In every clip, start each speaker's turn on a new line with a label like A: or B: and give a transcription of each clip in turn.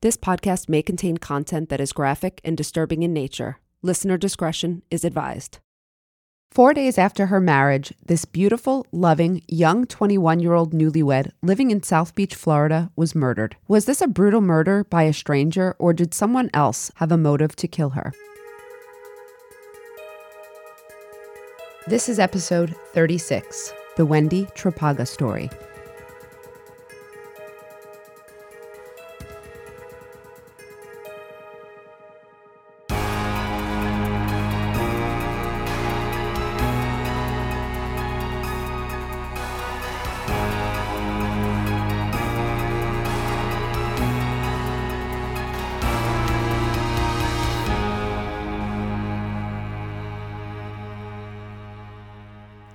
A: This podcast may contain content that is graphic and disturbing in nature. Listener discretion is advised. Four days after her marriage, this beautiful, loving, young 21 year old newlywed living in South Beach, Florida, was murdered. Was this a brutal murder by a stranger, or did someone else have a motive to kill her? This is episode 36 The Wendy Trapaga Story.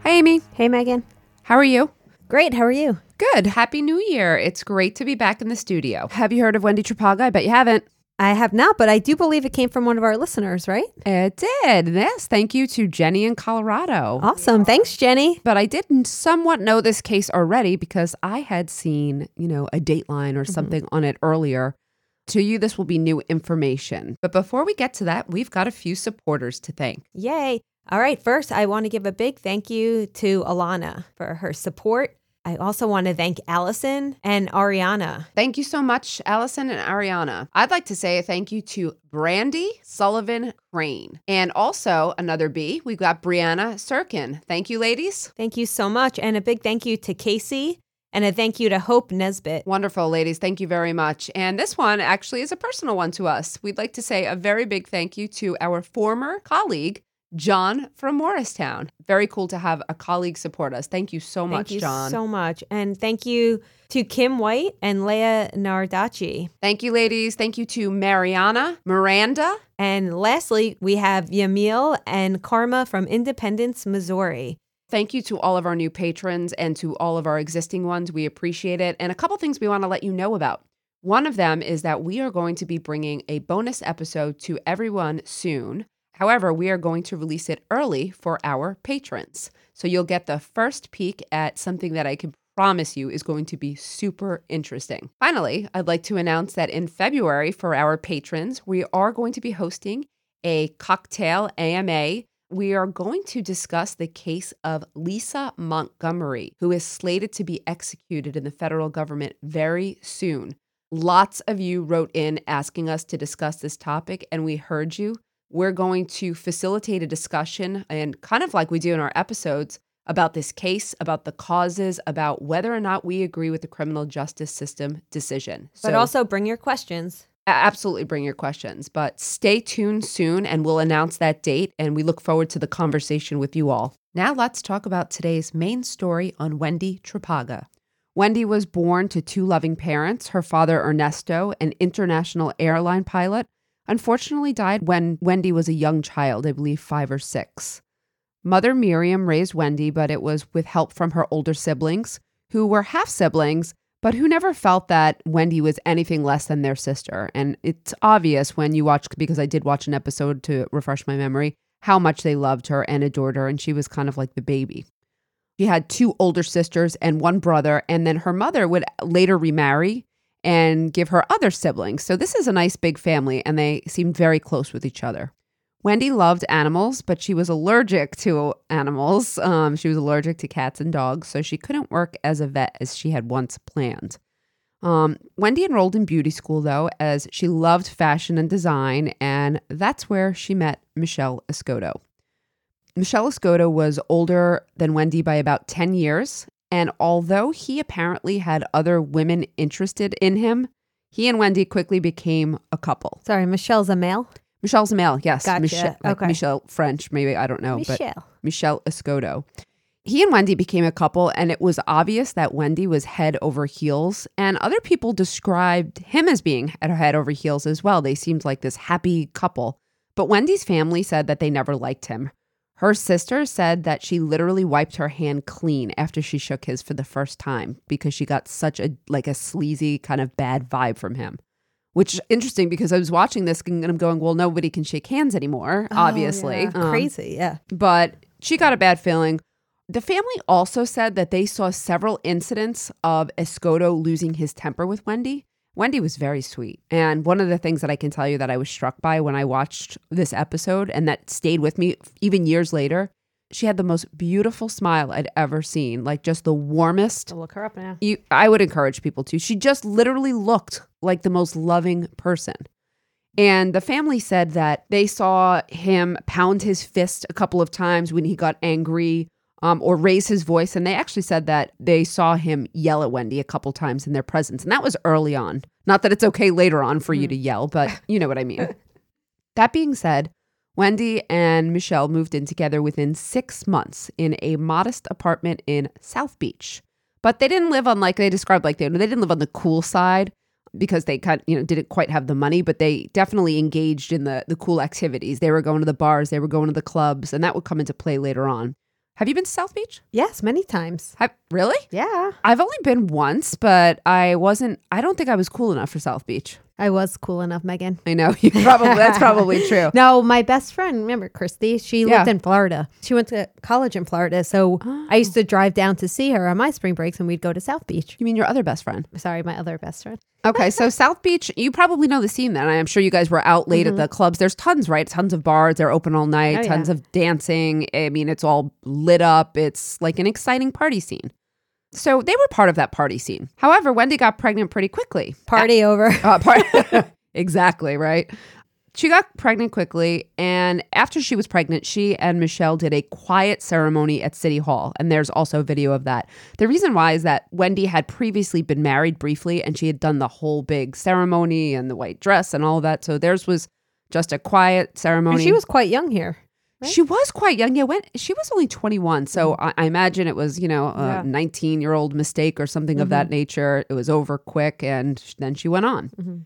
A: Hi, Amy.
B: Hey, Megan.
A: How are you?
B: Great. How are you?
A: Good. Happy New Year. It's great to be back in the studio. Have you heard of Wendy Trapaga? I bet you haven't.
B: I have not, but I do believe it came from one of our listeners, right?
A: It did. Yes. Thank you to Jenny in Colorado.
B: Awesome. Thanks, Jenny.
A: But I did somewhat know this case already because I had seen, you know, a dateline or mm-hmm. something on it earlier. To you, this will be new information. But before we get to that, we've got a few supporters to thank.
B: Yay. All right. First, I want to give a big thank you to Alana for her support. I also want to thank Allison and Ariana.
A: Thank you so much, Allison and Ariana. I'd like to say a thank you to Brandy Sullivan Crane. And also another B, we've got Brianna Sirkin. Thank you, ladies.
B: Thank you so much. And a big thank you to Casey and a thank you to Hope Nesbitt.
A: Wonderful, ladies. Thank you very much. And this one actually is a personal one to us. We'd like to say a very big thank you to our former colleague, John from Morristown. Very cool to have a colleague support us. Thank you so much,
B: Thank you
A: John.
B: so much. And thank you to Kim White and Leah Nardachi.
A: Thank you, ladies. Thank you to Mariana, Miranda.
B: And lastly, we have Yamil and Karma from Independence, Missouri.
A: Thank you to all of our new patrons and to all of our existing ones. We appreciate it. And a couple things we want to let you know about. One of them is that we are going to be bringing a bonus episode to everyone soon. However, we are going to release it early for our patrons. So you'll get the first peek at something that I can promise you is going to be super interesting. Finally, I'd like to announce that in February, for our patrons, we are going to be hosting a cocktail AMA. We are going to discuss the case of Lisa Montgomery, who is slated to be executed in the federal government very soon. Lots of you wrote in asking us to discuss this topic, and we heard you. We're going to facilitate a discussion, and kind of like we do in our episodes, about this case, about the causes, about whether or not we agree with the criminal justice system decision.
B: But
A: So-
B: also bring your questions.
A: absolutely bring your questions, but stay tuned soon and we'll announce that date. And we look forward to the conversation with you all. Now, let's talk about today's main story on Wendy Trapaga. Wendy was born to two loving parents. Her father, Ernesto, an international airline pilot, unfortunately died when Wendy was a young child, I believe five or six. Mother Miriam raised Wendy, but it was with help from her older siblings, who were half siblings, but who never felt that Wendy was anything less than their sister. And it's obvious when you watch, because I did watch an episode to refresh my memory, how much they loved her and adored her. And she was kind of like the baby. She had two older sisters and one brother, and then her mother would later remarry and give her other siblings. So this is a nice big family, and they seemed very close with each other. Wendy loved animals, but she was allergic to animals. Um, she was allergic to cats and dogs, so she couldn't work as a vet as she had once planned. Um, Wendy enrolled in beauty school, though, as she loved fashion and design, and that's where she met Michelle Escoto. Michelle Escoto was older than Wendy by about 10 years, and although he apparently had other women interested in him, he and Wendy quickly became a couple.
B: Sorry, Michelle's a male?
A: Michelle's a male, yes.
B: Gotcha.
A: Michelle, like
B: Okay.
A: Michelle French, maybe, I don't know. But
B: Michelle.
A: Michelle Escoto. He and Wendy became a couple, and it was obvious that Wendy was head over heels. And other people described him as being head over heels as well. They seemed like this happy couple. But Wendy's family said that they never liked him. Her sister said that she literally wiped her hand clean after she shook his for the first time because she got such a like a sleazy kind of bad vibe from him. Which is interesting because I was watching this and I'm going, well, nobody can shake hands anymore, obviously.
B: Oh, yeah.
A: Um,
B: Crazy, yeah.
A: but she got a bad feeling. The family also said that they saw several incidents of Escoto losing his temper with Wendy. Wendy was very sweet. And one of the things that I can tell you that I was struck by when I watched this episode and that stayed with me even years later, she had the most beautiful smile I'd ever seen, like just the warmest.
B: I'll look her up now.
A: You, I would encourage people to. She just literally looked like the most loving person. And the family said that they saw him pound his fist a couple of times when he got angry um, or raise his voice. And they actually said that they saw him yell at Wendy a couple times in their presence. And that was early on. Not that it's okay later on for you to yell, but you know what I mean. that being said, Wendy and Michelle moved in together within six months in a modest apartment in South Beach. But they didn't live on like they described like they, they didn't live on the cool side because they kind you know didn't quite have the money, but they definitely engaged in the the cool activities. They were going to the bars, they were going to the clubs, and that would come into play later on. Have you been to South Beach?
B: Yes, many times.
A: Have, really?
B: Yeah.
A: I've only been once, but I wasn't. I don't think I was cool enough for South Beach.
B: I was cool enough, Megan.
A: I know you probably that's probably true.
B: No, my best friend, remember Christy? She
A: Yeah.
B: lived in Florida. She went to college in Florida. So I used to drive down to see her on my spring breaks and we'd go to South Beach.
A: You mean your other best friend?
B: Sorry, my other best friend.
A: Okay, so South Beach, you probably know the scene then. I'm sure you guys were out late at the clubs. There's tons, right? Tons of bars. They're open all night,
B: Mm-hmm. Oh,
A: tons
B: yeah.
A: of dancing. I mean, it's all lit up. It's like an exciting party scene. So they were part of that party scene. However, Wendy got pregnant pretty quickly.
B: Party over.
A: Uh, part- exactly, right? She got pregnant quickly, and after she was pregnant, she and Michelle did a quiet ceremony at City Hall, and there's also a video of that. The reason why is that Wendy had previously been married briefly, and she had done the whole big ceremony and the white dress and all of that. So theirs was just a quiet ceremony.
B: And she was quite young here. Right?
A: She was quite young. Yeah, when she was only 21. So mm-hmm. I, I imagine it was, you know, a
B: Yeah.
A: 19 year old mistake or something of that mm-hmm. nature. It was over quick and sh- then she went on. Mm-hmm.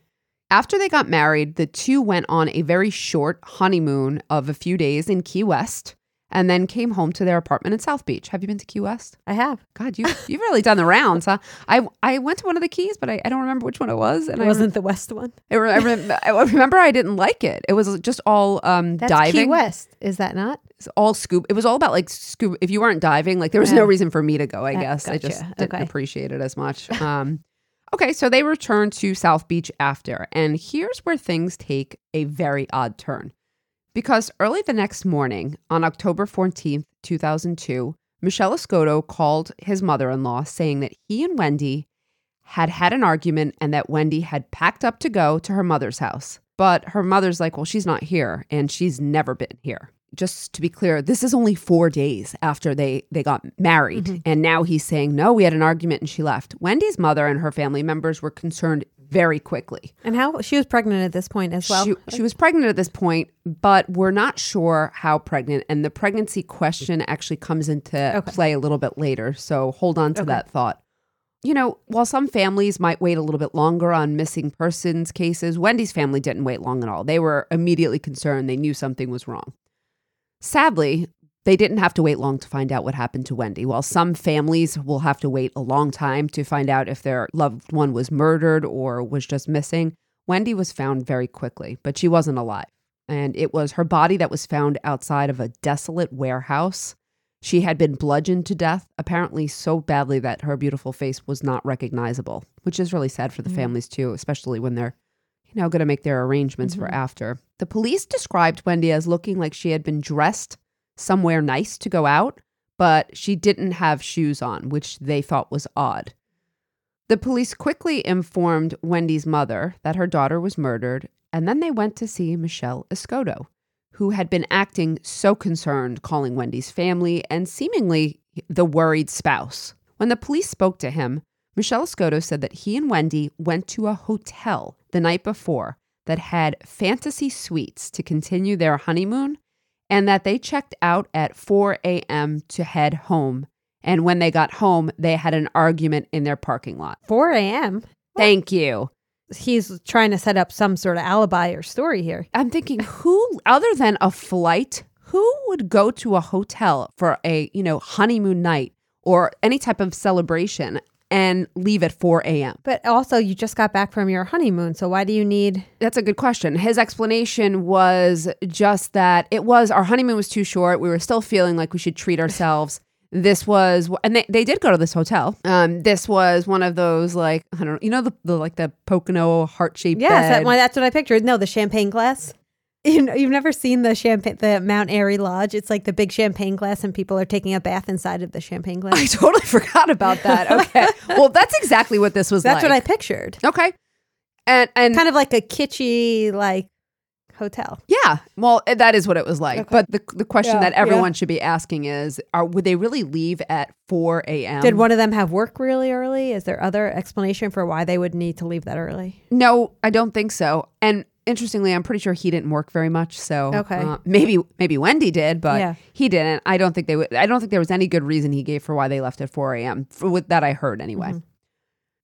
A: After they got married, the two went on a very short honeymoon of a few days in Key West and then came home to their apartment in South Beach. Have you been to Key West?
B: I have.
A: God, you, you've really done the rounds, huh? I, I went to one of the keys, but I, I don't remember which one it was. And
B: It
A: I,
B: wasn't the West one.
A: I, re- I, rem- I remember I didn't like it. It was just all um,
B: That's
A: diving
B: Key West. Is that not?
A: it's all scuba. It was all about like scuba. If you weren't diving, like there was no reason for me to go. I
B: Uh,
A: guess I just
B: gotcha.
A: didn't
B: Okay.
A: appreciate it as much. Um, okay, so they returned to South Beach after, and here's where things take a very odd turn, because early the next morning, on October fourteenth, two thousand two, Michelle Escoto called his mother-in-law saying that he and Wendy had had an argument and that Wendy had packed up to go to her mother's house. But her mother's like, well, she's not here and she's never been here. Just to be clear, this is only four days after they, they got married. Mm-hmm. And now he's saying, no, we had an argument and she left. Wendy's mother and her family members were concerned very quickly.
B: And how she was pregnant at this point as well.
A: She, she was pregnant at this point, but we're not sure how pregnant. And the pregnancy question actually comes into
B: Okay.
A: play a little bit later. So hold on to that thought. you know, while some families might wait a little bit longer on missing persons cases, Wendy's family didn't wait long at all. They were immediately concerned. They knew something was wrong. Sadly, they didn't have to wait long to find out what happened to Wendy. While some families will have to wait a long time to find out if their loved one was murdered or was just missing, Wendy was found very quickly, but she wasn't alive. And it was her body that was found outside of a desolate warehouse. She had been bludgeoned to death, apparently so badly that her beautiful face was not recognizable, which is really sad for the mm-hmm. families too, especially when they're, you know, going to make their arrangements for mm-hmm. after. The police described Wendy as looking like she had been dressed somewhere nice to go out, but she didn't have shoes on, which they thought was odd. The police quickly informed Wendy's mother that her daughter was murdered, and then they went to see Michelle Escoto, who had been acting so concerned, calling Wendy's family and seemingly the worried spouse. When the police spoke to him, Michelle Escoto said that he and Wendy went to a hotel the night before that had fantasy suites to continue their honeymoon and that they checked out at 4 a.m. to head home. And when they got home, they had an argument in their parking lot.
B: 4 a.m.
A: Thank you.
B: He's trying to set up some sort of alibi or story here.
A: I'm thinking, who other than a flight, who would go to a hotel for a you know honeymoon night or any type of celebration and leave at 4 a.m.
B: But also, you just got back from your honeymoon, so why do you need?
A: That's a good question. His explanation was just that it was our honeymoon was too short. We were still feeling like we should treat ourselves. This was, and they, they did go to this hotel. Um, this was one of those like I don't know, you know the, the like the Pocono heart shaped
B: Yes,
A: bed.
B: that, well, that's what I pictured. No, the champagne glass. You know, you've never seen the champagne, the Mount Airy Lodge. It's like the big champagne glass, and people are taking a bath inside of the champagne glass.
A: I totally forgot about that. Okay, well that's exactly what this was.
B: That's what I pictured.
A: Okay, and and
B: Kind of like a kitschy like hotel.
A: Yeah, well, eh, that is what it was like.
B: Okay.
A: But the the question
B: Yeah,
A: that
B: yeah.
A: everyone should be asking is: Are would they really leave at four a.m.?
B: Did one of them have work really early? Is there other explanation for why they would need to leave that early?
A: No, I don't think so. And interestingly, I'm pretty sure he didn't work very much. So
B: Okay.
A: uh, maybe maybe Wendy did, but
B: Yeah.
A: he didn't. I don't think they would. I don't think there was any good reason he gave for why they left at four a.m. For that I heard anyway.
B: Mm-hmm.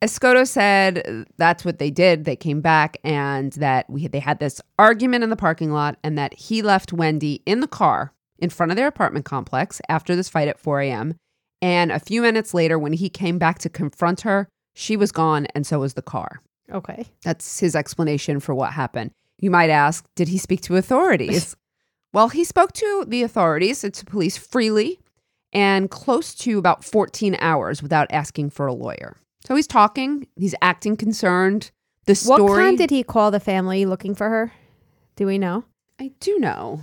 A: Escoto said that's what they did. They came back and that we they had this argument in the parking lot, and that he left Wendy in the car in front of their apartment complex after this fight at 4 a.m. And a few minutes later, when he came back to confront her, she was gone, and so was the car.
B: Okay.
A: That's his explanation for what happened. You might ask, did he speak to authorities? well, he spoke to the authorities, to police freely, and close to about 14 hours without asking for a lawyer. So he's talking, he's acting concerned. The story.
B: What time did he call the family looking for her? Do we know?
A: I do know.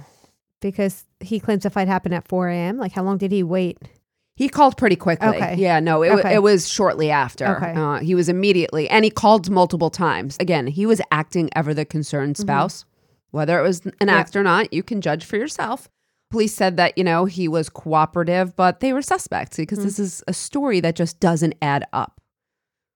B: Because he claims the fight happened at 4 a.m. Like, how long did he wait?
A: He called pretty quickly.
B: Okay.
A: Yeah, no, it,
B: Okay.
A: it was shortly after.
B: Okay.
A: Uh, he was immediately, and he called multiple times. Again, he was acting ever the concerned spouse. Whether it was an
B: Mm-hmm. Yeah.
A: act or not, you can judge for yourself. Police said that, you know, he was cooperative, but they were suspects because
B: Mm.
A: this is a story that just doesn't add up.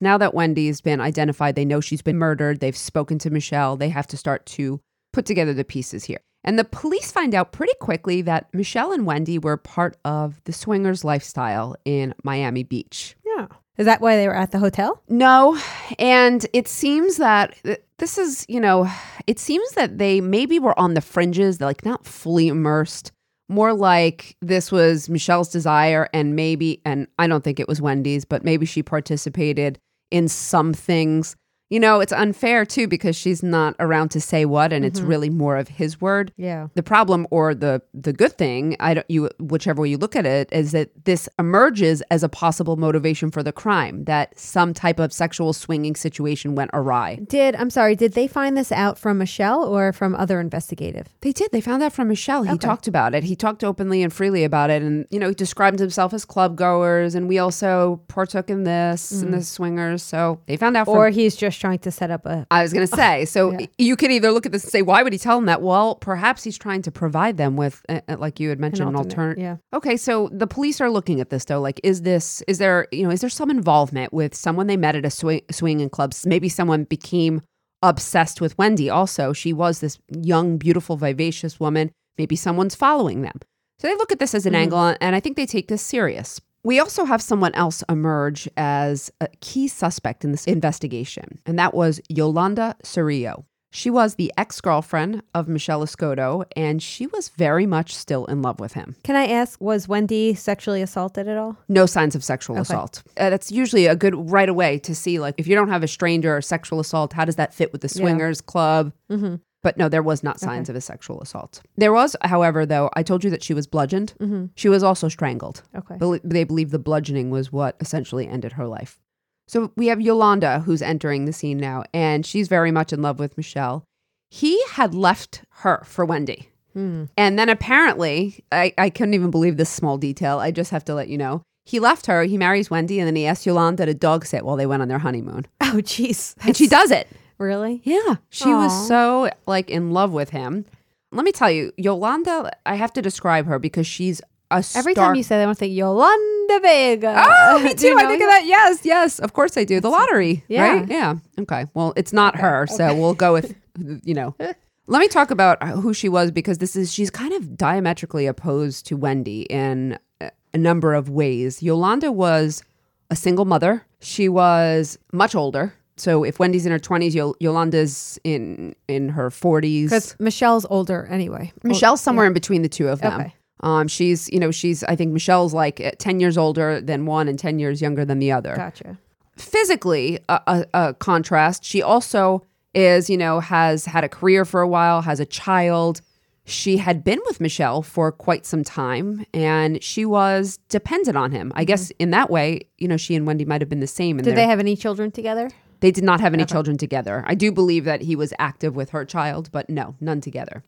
A: Now that Wendy's been identified, they know she's been murdered. They've spoken to Michelle. They have to start to put together the pieces here. And the police find out pretty quickly that Michelle and Wendy were part of the swingers lifestyle in Miami Beach.
B: Yeah. Is that why they were at the hotel?
A: No, and it seems that this is, you know, it seems that they maybe were on the fringes, like not fully immersed. More like this was Michelle's desire, and maybe, and I don't think it was Wendy's, but maybe she participated in some things. You know, it's unfair too because she's not around to say what, and it's mm-hmm. really more of his word.
B: Yeah.
A: the problem or the the good thing i don't you whichever way you look at it is that this emerges as a possible motivation for the crime that some type of sexual swinging situation went awry.
B: Did, I'm sorry, did they find this out from Michelle or from other investigative?
A: they did. They found out from michelle. He talked about it. He talked openly and freely about it and you know he described himself as club goers and we also partook in this and mm. the swingers so they found out from
B: Or he's just trying to set up a.
A: I was going to say, so you could either look at this and say, why would he tell them that? Well, perhaps he's trying to provide them with, uh, uh, like you had mentioned, an
B: alternate,
A: alternative.
B: yeah.
A: Okay, so the police are looking at this though. Like, is this, is there, you know, is there some involvement with someone they met at a swing, swinging club? Maybe someone became obsessed with Wendy. Also, she was this young, beautiful, vivacious woman. Maybe someone's following them. So they look at this as an
B: Mm-hmm.
A: angle, and I think they take this serious. We also have someone else emerge as a key suspect in this investigation, and that was Yolanda Cerrillo. She was the ex girlfriend of Michelle Escoto, and she was very much still in love with him.
B: Can I ask, was Wendy sexually assaulted at all?
A: No signs of sexual assault. Uh, that's usually a good right away to see, like, if you don't have a stranger or sexual assault, how does that fit with the swingers club?
B: Mm-hmm.
A: But no, there was not signs of a sexual assault. There was, however, though, I told you that she was bludgeoned. She was also strangled.
B: Okay.
A: Bel- They believe the bludgeoning was what essentially ended her life. So we have Yolanda who's entering the scene now, and she's very much in love with Michelle. He had left her for Wendy.
B: Hmm.
A: And then apparently, I, I couldn't even believe this small detail. I just have to let you know. He left her, he marries Wendy, and then he asked Yolanda to dog sit while they went on their honeymoon.
B: Oh, jeez.
A: And she does it.
B: Really?
A: Yeah. She
B: Aw.
A: was so like in love with him. Let me tell you, Yolanda, I have to describe her because she's a
B: Every
A: star-
B: time you say that, I want to think Yolanda Vega.
A: Oh, me too. I think
B: her?
A: of that. Yes, yes. Of course I do. The lottery.
B: Yeah.
A: Right? Yeah. Okay. Well, it's not her. So we'll go with, you know. Let me talk about uh, who she was because this is, she's kind of diametrically opposed to Wendy in a number of ways. Yolanda was a single mother. She was much older. So if Wendy's in her 20s, Yol- Yolanda's in in her 40s.
B: Because Michelle's older anyway.
A: Michelle's somewhere in between the two of them.
B: Okay.
A: Um, she's, you know, she's, I think Michelle's like uh, 10 years older than one and 10 years younger than the other.
B: Gotcha.
A: Physically, a, a, a contrast. She also is, you know, has had a career for a while, has a child. She had been with Michelle for quite some time and she was dependent on him. I guess in that way, you know, she and Wendy might have been the same.
B: Did
A: their-
B: they have any children together?
A: They did not have any children together. I do believe that he was active with her child, but no, none together.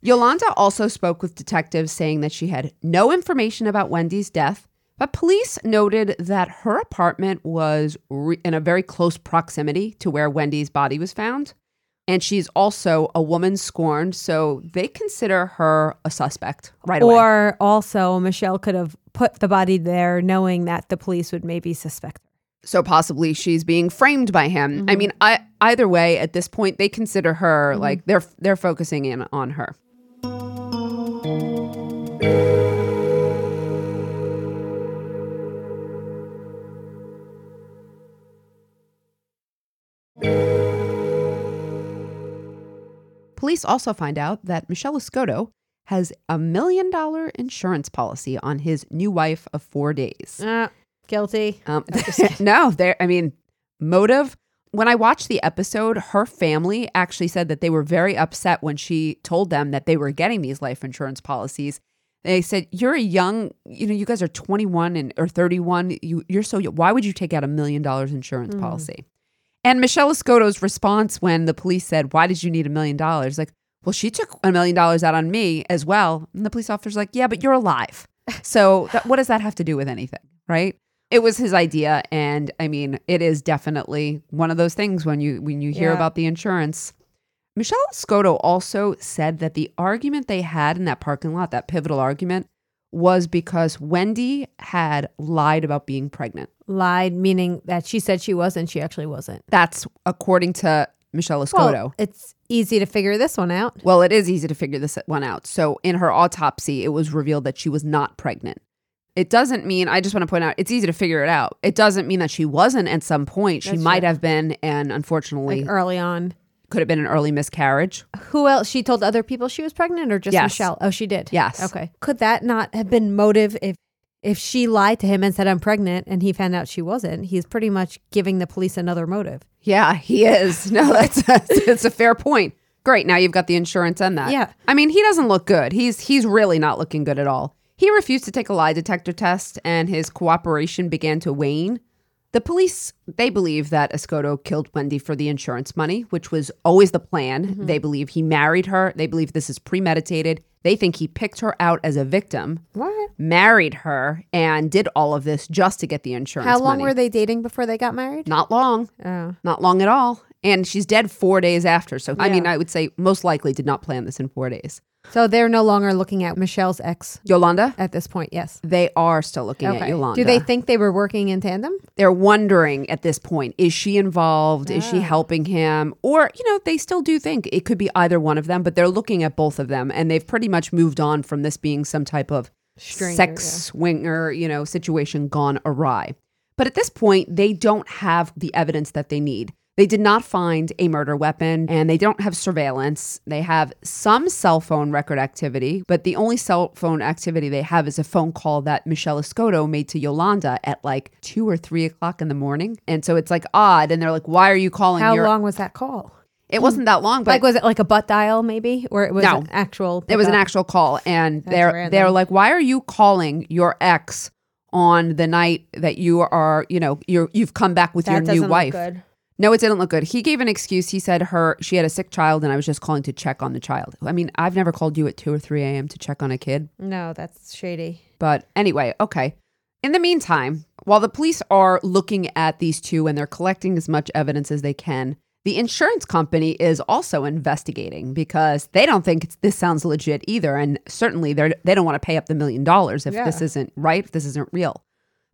A: Yolanda also spoke with detectives saying that she had no information about Wendy's death, but police noted that her apartment was re- in a very close proximity to where Wendy's body was found. And she's also a woman scorned, so they consider her a suspect right away.
B: Or also, Michelle could have put the body there knowing that the police would maybe suspect her.
A: So possibly she's being framed by him. I mean, I, either way, at this point, they consider her like they're they're focusing in on her. Police also find out that Michelle Escoto has a million dollar insurance policy on his new wife of four days.
B: Uh, guilty.
A: Um, no, there. I mean, motive. When I watched the episode, her family actually said that they were very upset when she told them that they were getting these life insurance policies. They said, "You're a young, you know, you guys are 21 and or 31. You, you're so. young. Why would you take out a million dollars insurance policy?" And Michelle Escoto's response when the police said, "Why did you need a million dollars?" Like, well, she took a million dollars out on me as well. And the police officer's like, "Yeah, but you're alive. So that, what does that have to do with anything, right?" It was his idea, and I mean, it is definitely one of those things when you when you hear
B: Yeah.
A: about the insurance. Michelle Scotto also said that the argument they had in that parking lot, that pivotal argument, was because Wendy had lied about being pregnant.
B: Lied, meaning that she said she was and she actually wasn't.
A: That's according to Michelle Escoto.
B: Well, it's easy to figure this one out.
A: Well, it is easy to figure this one out. So, in her autopsy, it was revealed that she was not pregnant. It doesn't mean, I just want to point out, it's easy to figure it out. It doesn't mean that she wasn't at some point. She
B: That's
A: might
B: true.
A: have been, and unfortunately,
B: Like early on.
A: could have been an early miscarriage.
B: Who else? She told other people she was pregnant or just
A: Yes.
B: Michelle? Oh, she did.
A: Yes.
B: Okay. Could that not have been motive if if she lied to him and said I'm pregnant and he found out she wasn't? He's pretty much giving the police another motive.
A: Yeah, he is. No, that's that's a fair point. Great. Now you've got the insurance and that.
B: Yeah.
A: I mean, he doesn't look good. He's he's really not looking good at all. He refused to take a lie detector test and his cooperation began to wane. The police, they believe that Escoto killed Wendy for the insurance money, which was always the plan.
B: Mm-hmm.
A: They believe he married her. They believe this is premeditated. They think he picked her out as a victim,
B: What?
A: married her, and did all of this just to get the insurance
B: How long
A: money.
B: were they dating before they got married?
A: Not long.
B: Oh.
A: Not long at all. And she's dead four days after. So, I mean, I would say most likely did not plan this in four days.
B: So they're no longer looking at Michelle's ex
A: Yolanda,
B: at this point. Yes.
A: they are still looking at Yolanda.
B: Do they think they were working in tandem?
A: They're wondering at this point is she involved? Is
B: Ah.
A: she helping him? Or, you know, they still do think it could be either one of them, but they're looking at both of them and they've pretty much moved on from this being some type of
B: Stranger,
A: sex
B: yeah.
A: swinger, you know, situation gone awry. But at this point, they don't have the evidence that they need. They did not find a murder weapon and they don't have surveillance. They have some cell phone record activity, but the only cell phone activity they have is a phone call that Michelle Escoto made to Yolanda at like two or three o'clock in the morning. And so it's like odd. And they're like, why are you calling
B: How
A: your.
B: long was that call?
A: It wasn't that long, but
B: like, was it like a butt dial, maybe, or it was
A: No.
B: an actual?
A: It was an actual call, and
B: That's
A: they're
B: random.
A: they're like, "Why are you calling your ex on the night that you are, you know, you're you've come back with
B: That
A: your new wife?" No, it didn't look good. He gave an excuse. He said her she had a sick child, and I was just calling to check on the child. I mean, I've never called you at two or three a.m. to check on a kid,
B: No, that's shady.
A: but anyway, okay. In the meantime, while the police are looking at these two and they're collecting as much evidence as they can, the insurance company is also investigating because they don't think it's, this sounds legit either, and certainly they they don't want to pay up the million dollars if this isn't right, if this isn't real.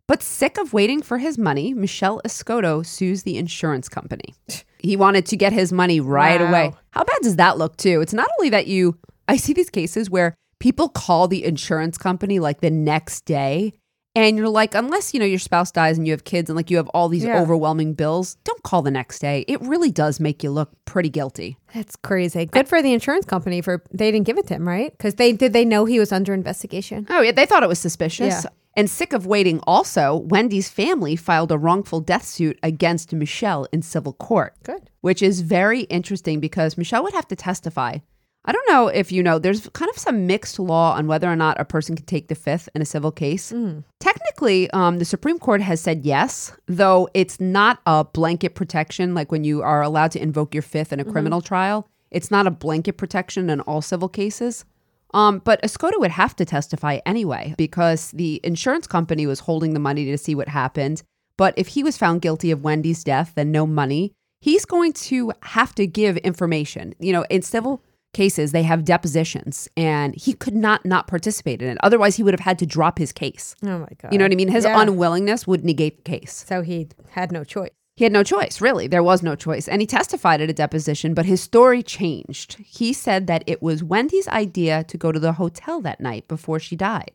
A: But sick of waiting for his money, Michelle Escoto sues the insurance company. He wanted to get his money right
B: Wow.
A: away. How bad does that look, too? It's not only that you, I see these cases where people call the insurance company like the next day, and you're like, unless, you know, your spouse dies and you have kids and like you have all these
B: Yeah.
A: overwhelming bills, don't call the next day. It really does make you look pretty guilty.
B: That's crazy. Good for the insurance company for they didn't give it to him, right? Because they did they know he was under investigation.
A: Oh, yeah, they thought it was suspicious.
B: Yeah.
A: And sick of waiting, also, Wendy's family filed a wrongful death suit against Michelle in civil court.
B: Good.
A: Which is very interesting because Michelle would have to testify. I don't know if you know, there's kind of some mixed law on whether or not a person can take the fifth in a civil case. Technically, um, the Supreme Court has said yes, though it's not a blanket protection like when you are allowed to invoke your fifth in a criminal trial. It's not a blanket protection in all civil cases. Um, but Escoto would have to testify anyway because the insurance company was holding the money to see what happened. But if he was found guilty of Wendy's death, then no money. He's going to have to give information. You know, in civil cases, they have depositions, and he could not not participate in it. Otherwise, he would have had to drop his case.
B: Oh my god.
A: You know what I mean? His
B: Yeah.
A: unwillingness would negate the case.
B: So he had no choice.
A: He had no choice, really. There was no choice. And he testified at a deposition, but his story changed. He said that it was Wendy's idea to go to the hotel that night before she died.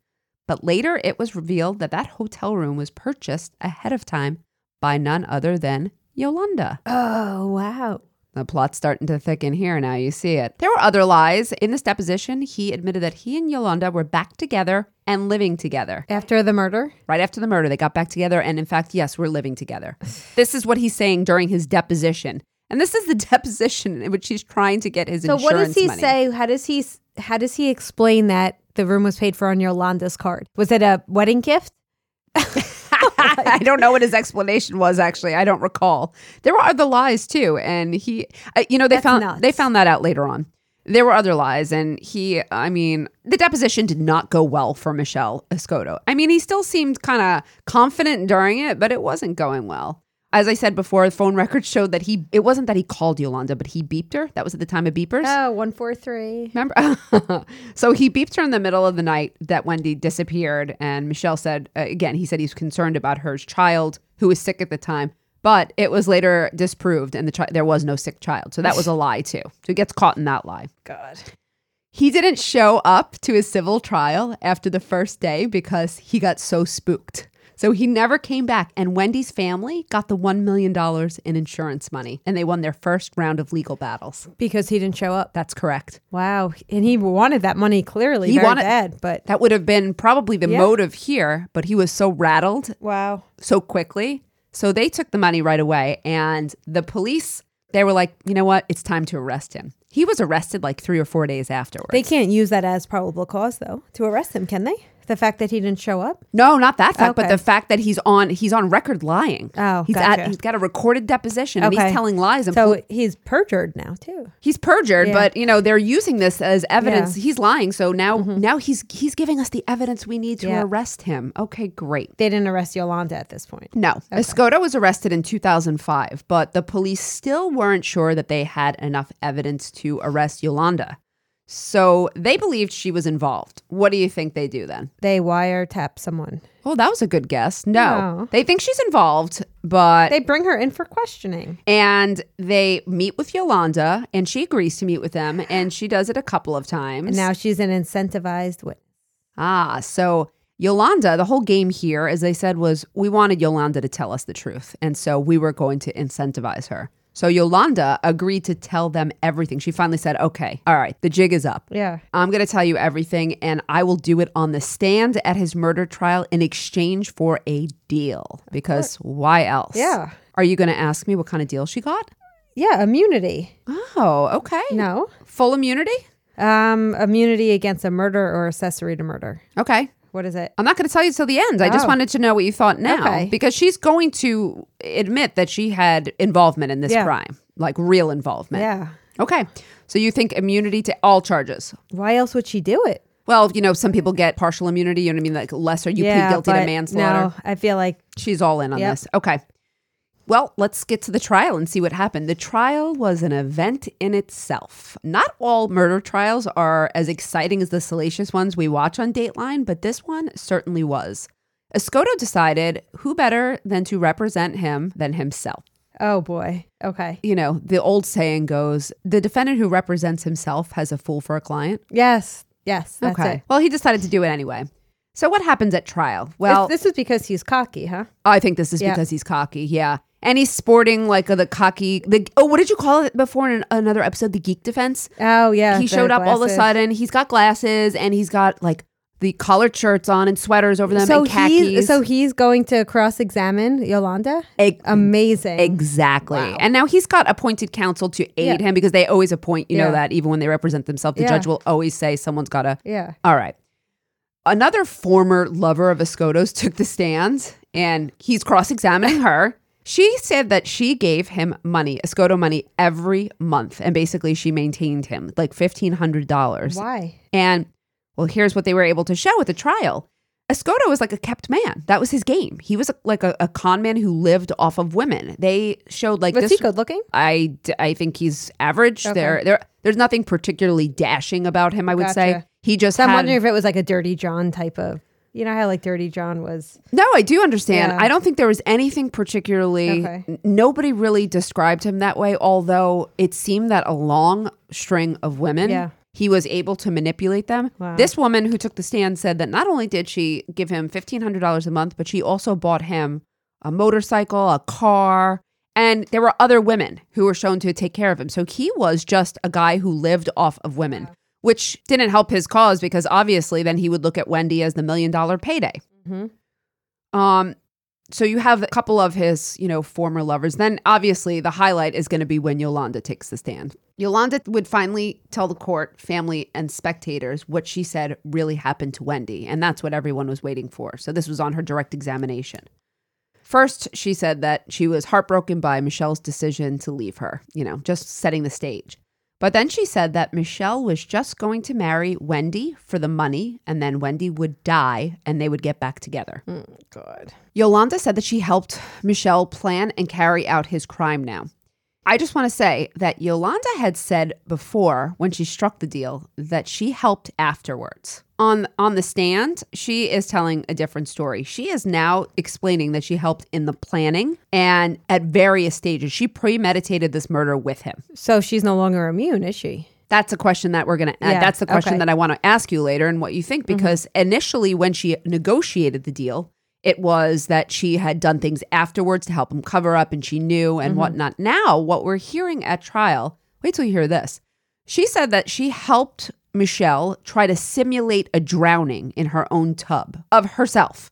A: But later it was revealed that that hotel room was purchased ahead of time by none other than Yolanda.
B: Oh wow.
A: The plot's starting to thicken here now. You see it. There were other lies. In this deposition, he admitted that he and Yolanda were back together and living together.
B: After the murder?
A: Right after the murder, they got back together. And in fact, yes, we're living together. this is what he's saying during his deposition. And this is the deposition in which he's trying to get his
B: So what does he
A: money.
B: say? How does he how does he explain that the room was paid for on Yolanda's card? Was it a wedding gift?
A: I don't know what his explanation was. Actually, I don't recall. There were other lies too, and he, uh, you know, they
B: That's
A: found
B: nuts.
A: they found that out later on. There were other lies, and he, I mean, the deposition did not go well for Michelle Escoto. I mean, he still seemed kind of confident during it, but it wasn't going well. As I said before, the phone records showed that he, it wasn't that he called Yolanda, but he beeped her. That was at the time of beepers.
B: Oh, 143.
A: Remember? so he beeped her in the middle of the night that Wendy disappeared. And Michelle said, uh, again, he said he's concerned about her child who was sick at the time. But it was later disproved and the chi- there was no sick child. So that was a lie too. So he gets caught in that lie.
B: God.
A: He didn't show up to his civil trial after the first day because he got so spooked. So he never came back. And Wendy's family got the $1 million in insurance money and they won their first round of legal battles.
B: Because he didn't show up.
A: That's correct.
B: Wow. And he wanted that money clearly.
A: He wanted-
B: bad, but
A: That would have been probably the
B: Yeah.
A: motive here, but he was so rattled
B: wow.
A: so quickly. So they took the money right away. And the police, they were like, you know what? It's time to arrest him. He was arrested like three or four days afterwards.
B: They can't use that as probable cause though to arrest him, can they? The fact that he didn't show up?
A: no, not that fact, but the fact that he's on he's on record lying.
B: Oh,
A: he's
B: gotcha.
A: at he's got a recorded deposition and he's telling lies and
B: So
A: pol-
B: he's perjured now too.
A: he's perjured,
B: Yeah.
A: but you know they're using this as evidence.
B: Yeah.
A: He's lying, so now mm-hmm. now he's he's giving us the evidence we need to
B: Yeah.
A: arrest him. Okay, great.
B: They didn't arrest Yolanda at this point.
A: No. Escoto was arrested in 2005, but the police still weren't sure that they had enough evidence to arrest Yolanda. So they believed she was involved. What do you think they do then?
B: They wiretap someone.
A: Oh, that was a good guess. No.
B: No.
A: They think she's involved, but
B: They bring her in for questioning.
A: and they meet with Yolanda and she agrees to meet with them and she does it a couple of times.
B: And now she's an incentivized witness.
A: Ah, so Yolanda, the whole game here, as they said, was we wanted Yolanda to tell us the truth. And so we were going to incentivize her. So Yolanda agreed to tell them everything. She finally said, okay, all right, the jig is up.
B: Yeah.
A: I'm going to tell you everything, and I will do it on the stand at his murder trial in exchange for a deal. Because why else?
B: Yeah.
A: Are you going to ask me what kind of deal she got?
B: Yeah, immunity.
A: Oh, okay.
B: No.
A: Full immunity?
B: Um, immunity against a murder or accessory to murder.
A: Okay.
B: What is it?
A: I'm not going to tell you till the end. I just
B: Oh.
A: wanted to know what you thought now
B: Okay.
A: because she's going to admit that she had involvement in this
B: Yeah.
A: crime, like real involvement.
B: Yeah.
A: Okay. So you think immunity to all charges?
B: Why else would she do it?
A: Well, you know, some people get partial immunity. You know what I mean? Like lesser, you
B: yeah,
A: plead guilty to
B: but
A: manslaughter.
B: No, I feel like
A: She's all in on
B: Yep.
A: this. Okay. Well, let's get to the trial and see what happened. The trial was an event in itself. Not all murder trials are as exciting as the salacious ones we watch on Dateline, but this one certainly was. Escoto decided who better than to represent him than himself.
B: oh boy. Okay.
A: You know, the old saying goes the defendant who represents himself has a fool for a client.
B: Yes. Yes. That's
A: okay.
B: it.
A: Well, he decided to do it anyway. So, what happens at trial? Well,
B: this, this is because he's cocky, huh?
A: I think this is
B: Yeah.
A: because he's cocky. Yeah. And he's sporting like a, the cocky, the, oh, what did you call it before in another episode? The geek defense.
B: Oh yeah.
A: he showed up all of a
B: glasses.
A: sudden. He's got glasses and he's got like the collared shirts on and sweaters over them
B: So
A: and khakis.
B: he's so he's going to cross-examine Yolanda.
A: Ex-
B: Amazing.
A: Exactly.
B: Wow.
A: And now he's got appointed counsel to aid
B: Yeah.
A: him because they always appoint, you know,
B: Yeah.
A: that even when they represent themselves, the
B: Yeah.
A: judge will always say someone's got to.
B: yeah.
A: All right. Another former lover of Escoto's took the stand and he's cross examining her. She said that she gave him money, Escoto money, every month. And basically, she maintained him like $1,500.
B: Why?
A: And well, here's what they were able to show at the trial. Escoto was like a kept man. That was his game. He was a, like a, a con man who lived off of women. They showed like
B: Was
A: this.
B: he good looking?
A: I, I think he's average.
B: Okay.
A: There, there, there's nothing particularly dashing about him. I would say he just.
B: So I'm
A: had,
B: wondering if it was like a Dirty John type of. You know how like Dirty John was.
A: No, I do understand.
B: Yeah.
A: I don't think there was anything particularly.
B: Okay.
A: n- Nobody really described him that way. Although it seemed that a long string of women.
B: Yeah.
A: He was able to manipulate them.
B: Wow.
A: This woman who took the stand said that not only did she give him $1,500 a month, but she also bought him a motorcycle, a car, and there were other women who were shown to take care of him. So he was just a guy who lived off of women, which didn't help his cause because obviously then he would look at Wendy as the million dollar payday.
B: Mhm.
A: Um, so you have a couple of his, you know, former lovers. Then obviously the highlight is going to be when Yolanda takes the stand. Yolanda would finally tell the court, family, and spectators what she said really happened to Wendy, and that's what everyone was waiting for. So this was on her direct examination. First, she said that she was heartbroken by Michelle's decision to leave her, you know, just setting the stage. But then she said that Michelle was just going to marry Wendy for the money, and then Wendy would die and they would get back together.
B: Mm, God.
A: Yolanda said that she helped Michelle plan and carry out his crime now. I just want to say that Yolanda had said before when she struck the deal that she helped afterwards. On on the stand, she is telling a different story. She is now explaining that she helped in the planning and at various stages. She premeditated this murder with him.
B: So she's no longer immune, is she?
A: That's a question that we're going to
B: Yeah,
A: that's the question
B: okay. Mm-hmm.
A: that I want to ask you later and what you think because initially when she negotiated the deal, it was that she had done things afterwards to help him cover up and she knew and
B: Mm-hmm.
A: whatnot. Now, what we're hearing at trial, wait till you hear this. She said that she helped Michelle try to simulate a drowning in her own tub of herself.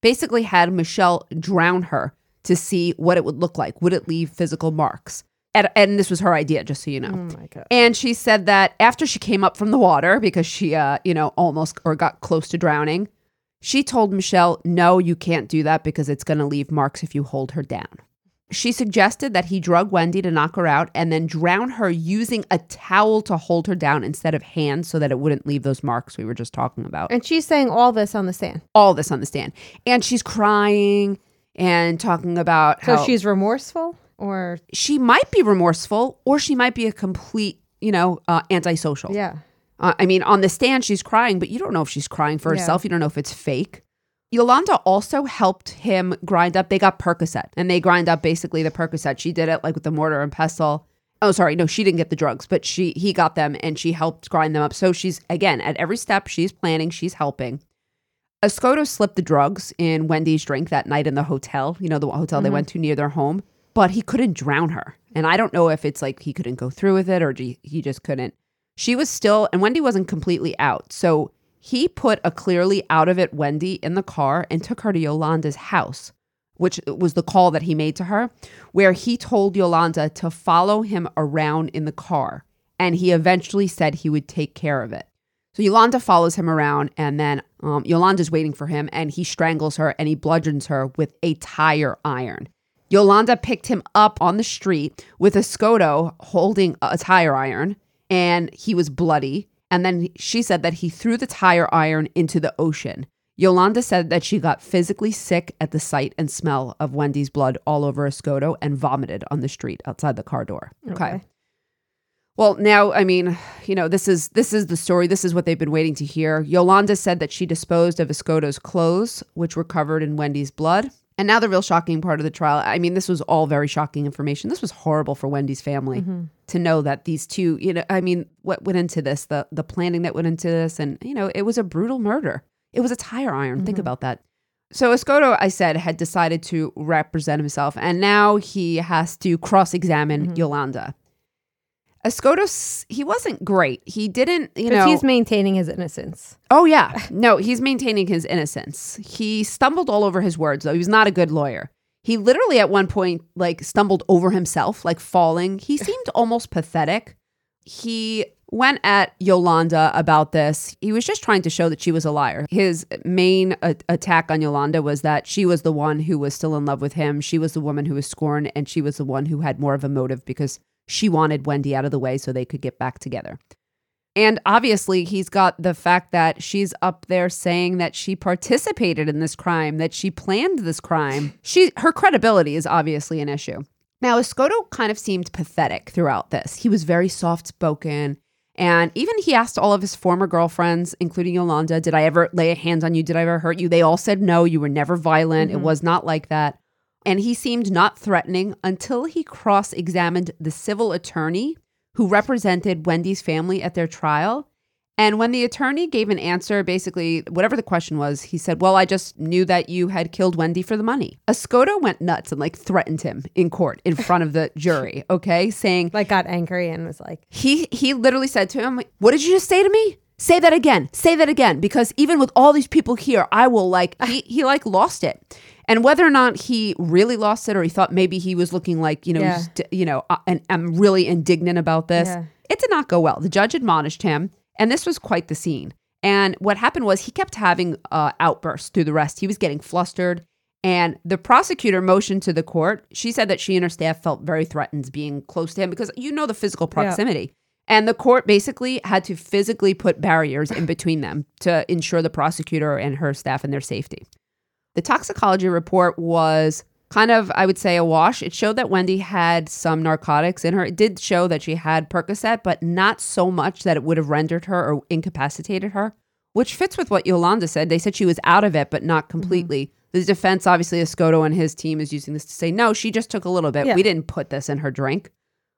A: Basically, had Michelle drown her to see what it would look like. Would it leave physical marks? And, and this was her idea, just so you know.
B: Oh my god.
A: And she said that after she came up from the water because she, uh, you know, almost or got close to drowning, she told Michelle, no, you can't do that because it's going to leave marks if you hold her down. She suggested that he drug Wendy to knock her out and then drown her using a towel to hold her down instead of hands so that it wouldn't leave those marks we were just talking about.
B: And she's saying all this on the stand.
A: All this on the stand. And she's crying and talking about
B: So
A: how
B: she's remorseful or
A: she might be remorseful or she might be a complete, you know, uh, antisocial.
B: yeah.
A: Uh, I mean, on the stand, she's crying, but you don't know if she's crying for
B: Yeah.
A: herself. You don't know if it's fake. Yolanda also helped him grind up. They got Percocet and they grind up basically the Percocet. She did it like with the mortar and pestle Oh, sorry, no, she didn't get the drugs, but she he got them and she helped grind them up. So she's again at every step she's planning, she's helping. Escoto slipped the drugs in Wendy's drink that night in the hotel, you know, the hotel they mm-hmm. went to near their home, but he couldn't drown her. And I don't know if it's like he couldn't go through with it or he just couldn't. She was still, and Wendy wasn't completely out. So he put a clearly out of it Wendy in the car and took her to Yolanda's house, which was the call that he made to her, where he told Yolanda to follow him around in the car. And he eventually said he would take care of it. So Yolanda follows him around, and then um, Yolanda's waiting for him, and he strangles her and he bludgeons her with a tire iron. Yolanda picked him up on the street with Escoto holding a tire iron, and he was bloody. And then she said that he threw the tire iron into the ocean. Yolanda said that she got physically sick at the sight and smell of Wendy's blood all over Escoto and vomited on the street outside the car door. okay. Well, now, I mean, you know, this is this is the story. This is what they've been waiting to hear. Yolanda said that she disposed of Escoto's clothes, which were covered in Wendy's blood. And now the real shocking part of the trial. I mean, this was all very shocking information. This was horrible for Wendy's family mm-hmm. to know that these two, you know, I mean, what went into this, the the planning that went into this, and you know, it was a brutal murder. It was a tire iron. Think mm-hmm. about that. So Escoto, I said, had decided to represent himself, and now he has to cross-examine mm-hmm. Yolanda. Escoto, he wasn't great. He didn't, you know.
B: he's maintaining his innocence.
A: oh yeah, no, he's maintaining his innocence. He stumbled all over his words, though. He was not a good lawyer. He literally, at one point, like stumbled over himself, like falling. He seemed almost pathetic. He went at Yolanda about this. He was just trying to show that she was a liar. His main a- attack on Yolanda was that she was the one who was still in love with him. She was the woman who was scorned, and she was the one who had more of a motive because she wanted Wendy out of the way so they could get back together. And obviously, he's got the fact that she's up there saying that she participated in this crime, that she planned this crime. She her credibility is obviously an issue. Now, Escoto kind of seemed pathetic throughout this. He was very soft spoken. And even he asked all of his former girlfriends, including Yolanda, Did I ever lay a hands on you? Did I ever hurt you? They all said no, you were never violent. It mm-hmm. was not like that. And he seemed not threatening until he cross examined the civil attorney who represented Wendy's family at their trial. And when the attorney gave an answer, basically, whatever the question was, he said, Well, I just knew that you had killed Wendy for the money. Escoto went nuts and like threatened him in court in front of the jury, okay, saying,
B: Like got angry and was like,
A: he he literally said to him, "What did you just say to me? Say that again. Say that again because even with all these people here, I will like he he like lost it." And whether or not he really lost it or he thought maybe he was looking like, you know,
B: Yeah.
A: st- you know, uh, and I'm really indignant about this.
B: Yeah.
A: It did not go well. The judge admonished him, and this was quite the scene. And what happened was he kept having uh, outbursts through the rest. He was getting flustered. And the prosecutor motioned to the court. She said that she and her staff felt very threatened being close to him because you know the physical proximity. And the court basically had to physically put barriers in between them to ensure the prosecutor and her staff and their safety. The toxicology report was kind of, I would say, a wash. It showed that Wendy had some narcotics in her. It did show that she had Percocet, but not so much that it would have rendered her or incapacitated her, which fits with what Yolanda said. They said she was out of it, but not mm-hmm. completely. The defense, obviously, Escoto and his team is using this to say, no, she just took a little bit.
B: Yeah.
A: We didn't put this in her drink.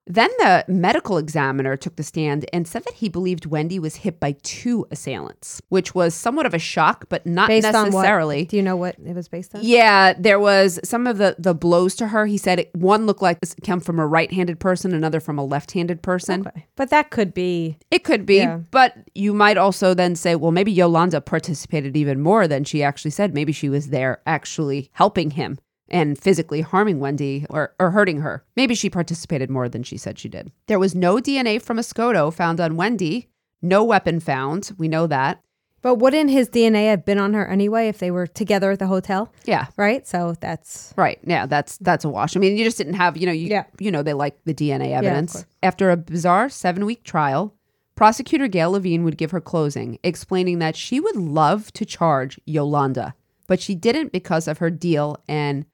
A: Then the medical examiner took the stand and said that he believed Wendy was hit by two assailants, which was somewhat of a shock, but not
B: based on
A: necessarily.
B: what? Do you know what it was based on?
A: Yeah, there was some of the the blows to her. He said it, one looked like it came from a right-handed person, another from a left-handed person.
B: Okay. But that could be.
A: It could be,
B: Yeah.
A: but you might also then say, well, maybe Yolanda participated even more than she actually said. Maybe she was there actually helping him and physically harming Wendy or, or hurting her. Maybe she participated more than she said she did. There was no DNA from Escoto found on Wendy, no weapon found. We know that.
B: But wouldn't his DNA have been on her anyway if they were together at the hotel?
A: Yeah.
B: Right. So that's
A: Right. Yeah, that's that's a wash. I mean, you just didn't have, you know, you
B: Yeah.
A: you know, they like the DNA evidence.
B: course.
A: After a bizarre 7-week trial, prosecutor Gail Levine would give her closing, explaining that she would love to charge Yolanda, but she didn't because of her deal and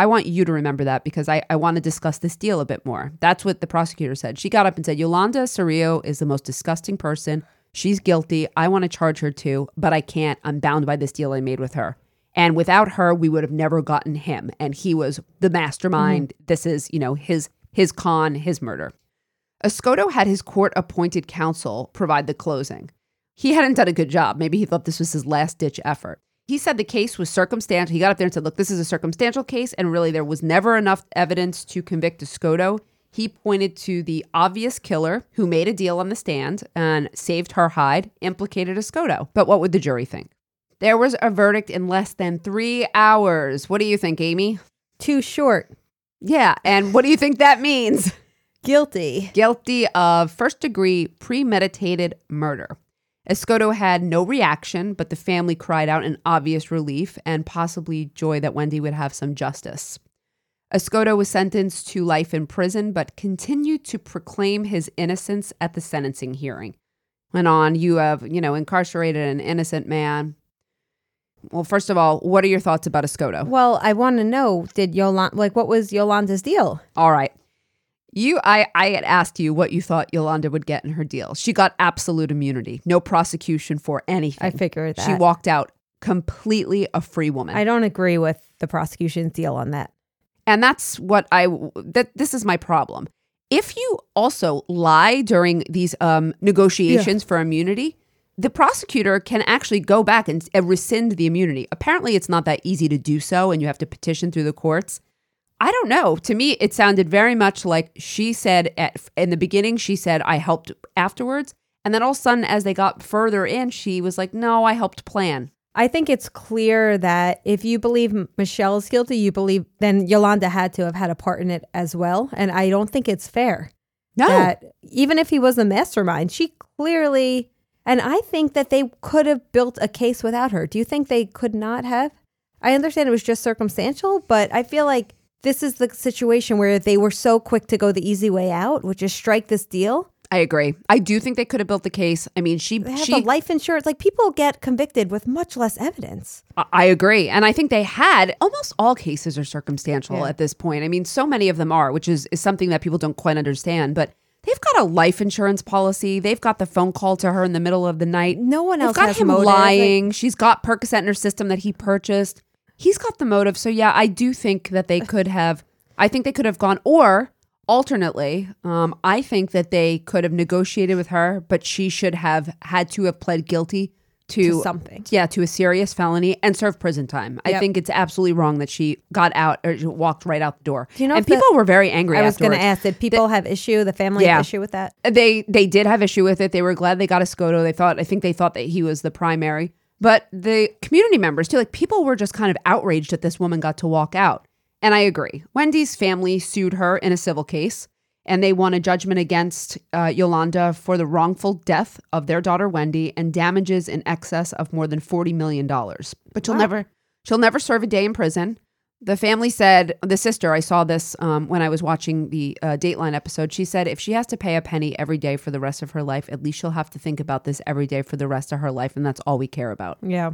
A: I want you to remember that because I, I want to discuss this deal a bit more. That's what the prosecutor said. She got up and said, Yolanda Cerrillo is the most disgusting person. She's guilty. I want to charge her too, but I can't. I'm bound by this deal I made with her. And without her, we would have never gotten him. And he was the mastermind. Mm-hmm. This is, you know, his his con, his murder. Escoto had his court appointed counsel provide the closing. He hadn't done a good job. Maybe he thought this was his last ditch effort. He said the case was circumstantial. He got up there and said, Look, this is a circumstantial case, and really there was never enough evidence to convict Escoto. He pointed to the obvious killer who made a deal on the stand and saved her hide, implicated Escoto. But what would the jury think? There was a verdict in less than three hours. What do you think, Amy?
B: Too short.
A: Yeah. And what do you think that means?
B: Guilty.
A: Guilty of first degree premeditated murder. Escoto had no reaction, but the family cried out in obvious relief and possibly joy that Wendy would have some justice. Escoto was sentenced to life in prison, but continued to proclaim his innocence at the sentencing hearing. Went on, you have, you know, incarcerated an innocent man. Well, first of all, what are your thoughts about Escoto?
B: Well, I want to know did Yolanda, like, what was Yolanda's deal?
A: All right. You, I, I had asked you what you thought Yolanda would get in her deal. She got absolute immunity, no prosecution for anything.
B: I figured that.
A: She walked out completely a free woman.
B: I don't agree with the prosecution's deal on that.
A: And that's what I that this is my problem. If you also lie during these um, negotiations for immunity, the prosecutor can actually go back and, and rescind the immunity. Apparently, it's not that easy to do so, and you have to petition through the courts. I don't know. To me, it sounded very much like she said at, in the beginning, she said, I helped afterwards. And then all of a sudden, as they got further in, she was like, No, I helped plan.
B: I think it's clear that if you believe Michel's guilty, you believe then Yolanda had to have had a part in it as well. And I don't think it's fair
A: No.
B: that even if he was the mastermind, she clearly, and I think that they could have built a case without her. Do you think they could not have? I understand it was just circumstantial, but I feel like this is the situation where they were so quick to go the easy way out, which is strike this deal.
A: I agree. I do think they could have built the case. I mean, she
B: They have
A: she
B: the life insurance. Like people get convicted with much less evidence.
A: I- agree. And I think they had almost all cases are circumstantial
B: Yeah.
A: at this point. I mean, so many of them are, which is, is something that people don't quite understand. But they've got a life insurance policy. They've got the phone call to her in the middle of the night.
B: No one
A: They've
B: else
A: got
B: has
A: him
B: motive. Like-
A: lying. She's got Percocet in her system that he purchased. He's got the motive. So yeah, I do think that they could have. I think they could have gone or alternately. Um, I think that they could have negotiated with her, but she should have had to have pled guilty to,
B: To something.
A: Yeah, to a serious felony and serve prison time. I think it's absolutely wrong that she got out or walked right out the door.
B: Do you know
A: and
B: if the-
A: people were very angry.
B: I was going to ask, did people have issue? The family
A: Yeah.
B: have issue with that?
A: They they did have issue with it. They were glad they got Escoto. They thought I think they thought that he was the primary. But the community members too, like people were just kind of outraged that this woman got to walk out. And I agree. Wendy's family sued her in a civil case, and they won a judgment against uh, Yolanda for the wrongful death of their daughter Wendy and damages in excess of more than forty million dollars. But she'll never she'll never serve a day in prison. The family said, the sister, I saw this um, when I was watching the uh, Dateline episode. She said if she has to pay a penny every day for the rest of her life, at least she'll have to think about this every day for the rest of her life. And that's all we care about.
B: Yeah.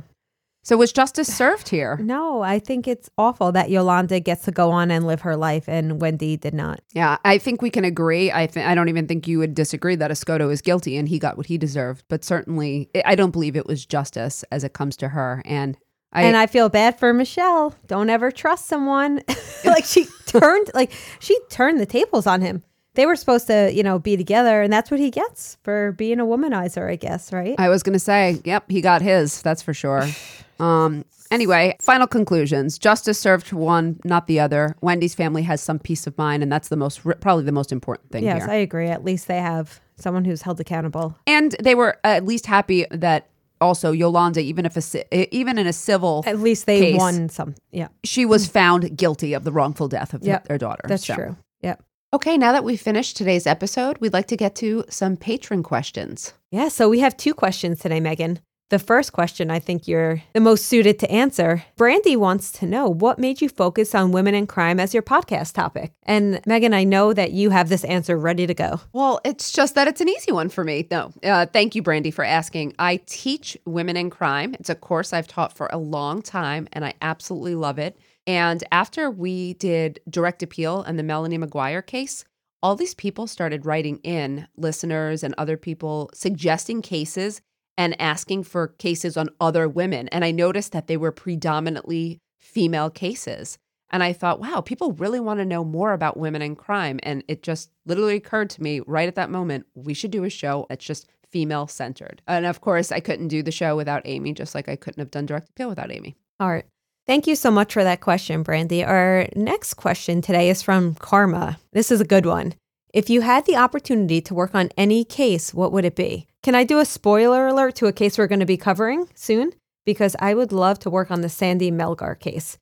A: So was justice served here?
B: No, I think it's awful that Yolanda gets to go on and live her life and Wendy did not.
A: Yeah, I think we can agree. I th- I don't even think you would disagree that Escoto is guilty and he got what he deserved. But certainly, I- I don't believe it was justice as it comes to her. And I,
B: and I feel bad for Michel. Don't ever trust someone. like she turned like she turned the tables on him. They were supposed to, you know, be together and that's what he gets for being a womanizer, I guess, right?
A: I was going to say, yep, he got his. That's for sure. Um, anyway, final conclusions. Justice served one, not the other. Wendy's family has some peace of mind, and that's the most, probably the most important thing
B: yes,
A: here.
B: I agree. At least they have someone who's held accountable.
A: and they were at least happy that also Yolanda, even if a, even in a civil,
B: At least they
A: case,
B: won some. Yeah.
A: she was found guilty of the wrongful death of
B: Yep.
A: their daughter.
B: That's
A: So-
B: true. Yep.
A: Okay, now that we've finished today's episode, we'd like to get to some patron questions.
B: Yeah, so we have two questions today, Meghan. The first question I think you're the most suited to answer. Brandy wants to know what made you focus on women in crime as your podcast topic? And Meghan, I know that you have this answer ready to go.
A: Well, it's just that it's an easy one for me. No, uh, thank you, Brandy, for asking. I teach women in crime. It's a course I've taught for a long time, and I absolutely love it. And after we did direct appeal and the Melanie McGuire case, all these people started writing in, listeners and other people suggesting cases and asking for cases on other women. And I noticed that they were predominantly female cases. And I thought, wow, people really want to know more about women in crime. And it just literally occurred to me right at that moment we should do a show that's just female centered. And of course, I couldn't do the show without Amy, just like I couldn't have done Direct Appeal without Amy.
B: All right. Thank you so much for that question, Brandy. Our next question today is from Karma. This is a good one. If you had the opportunity to work on any case, what would it be? Can I do a spoiler alert to a case we're going to be covering soon? Because I would love to work on the Sandy Melgar case.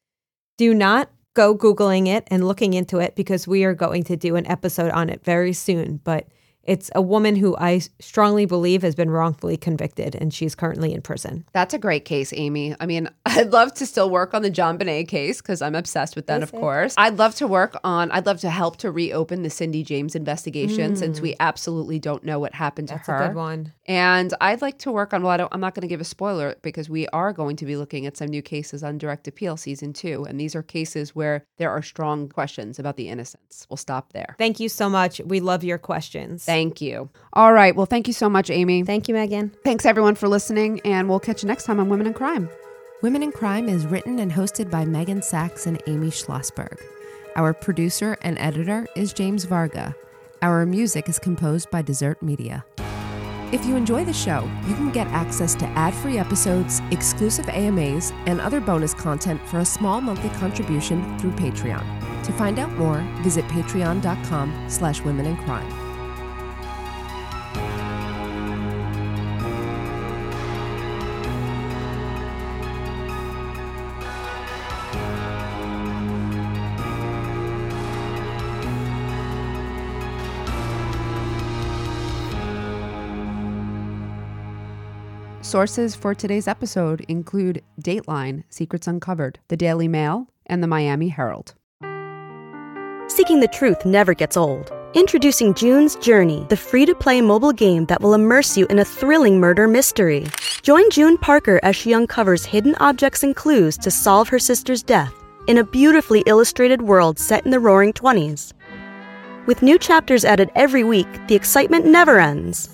B: Do not go Googling it and looking into it because we are going to do an episode on it very soon. But it's a woman who I strongly believe has been wrongfully convicted and she's currently in prison.
A: That's a great case, Amy. I mean, I'd love to still work on the John JonBenét case because I'm obsessed with that, of course. I'd love to work on, I'd love to help to reopen the Cindy James investigation since we absolutely don't know what happened to
B: Mm. That's
A: her.
B: a good one.
A: And I'd like to work on, well, I don't, I'm not going to give a spoiler because we are going to be looking at some new cases on direct appeal season two. And these are cases where there are strong questions about the innocence. We'll stop there.
B: Thank you so much. We love your questions.
A: Thank you. All right. Well, thank you so much, Amy.
B: Thank you, Meghan.
A: Thanks, everyone, for listening. And we'll catch you next time on Women in Crime.
C: Women in Crime is written and hosted by Meghan Sacks and Amy Shlosberg. Our producer and editor is James Varga. Our music is composed by Desert Media. If you enjoy the show, you can get access to ad-free episodes, exclusive AMAs, and other bonus content for a small monthly contribution through Patreon. To find out more, visit patreon.com slash women in crime.
A: Sources for today's episode include Dateline, Secrets Uncovered, The Daily Mail, and the Miami Herald.
D: Seeking the truth never gets old. Introducing June's Journey, the free to play mobile game that will immerse you in a thrilling murder mystery. Join June Parker as she uncovers hidden objects and clues to solve her sister's death in a beautifully illustrated world set in the roaring 20s. With new chapters added every week, the excitement never ends.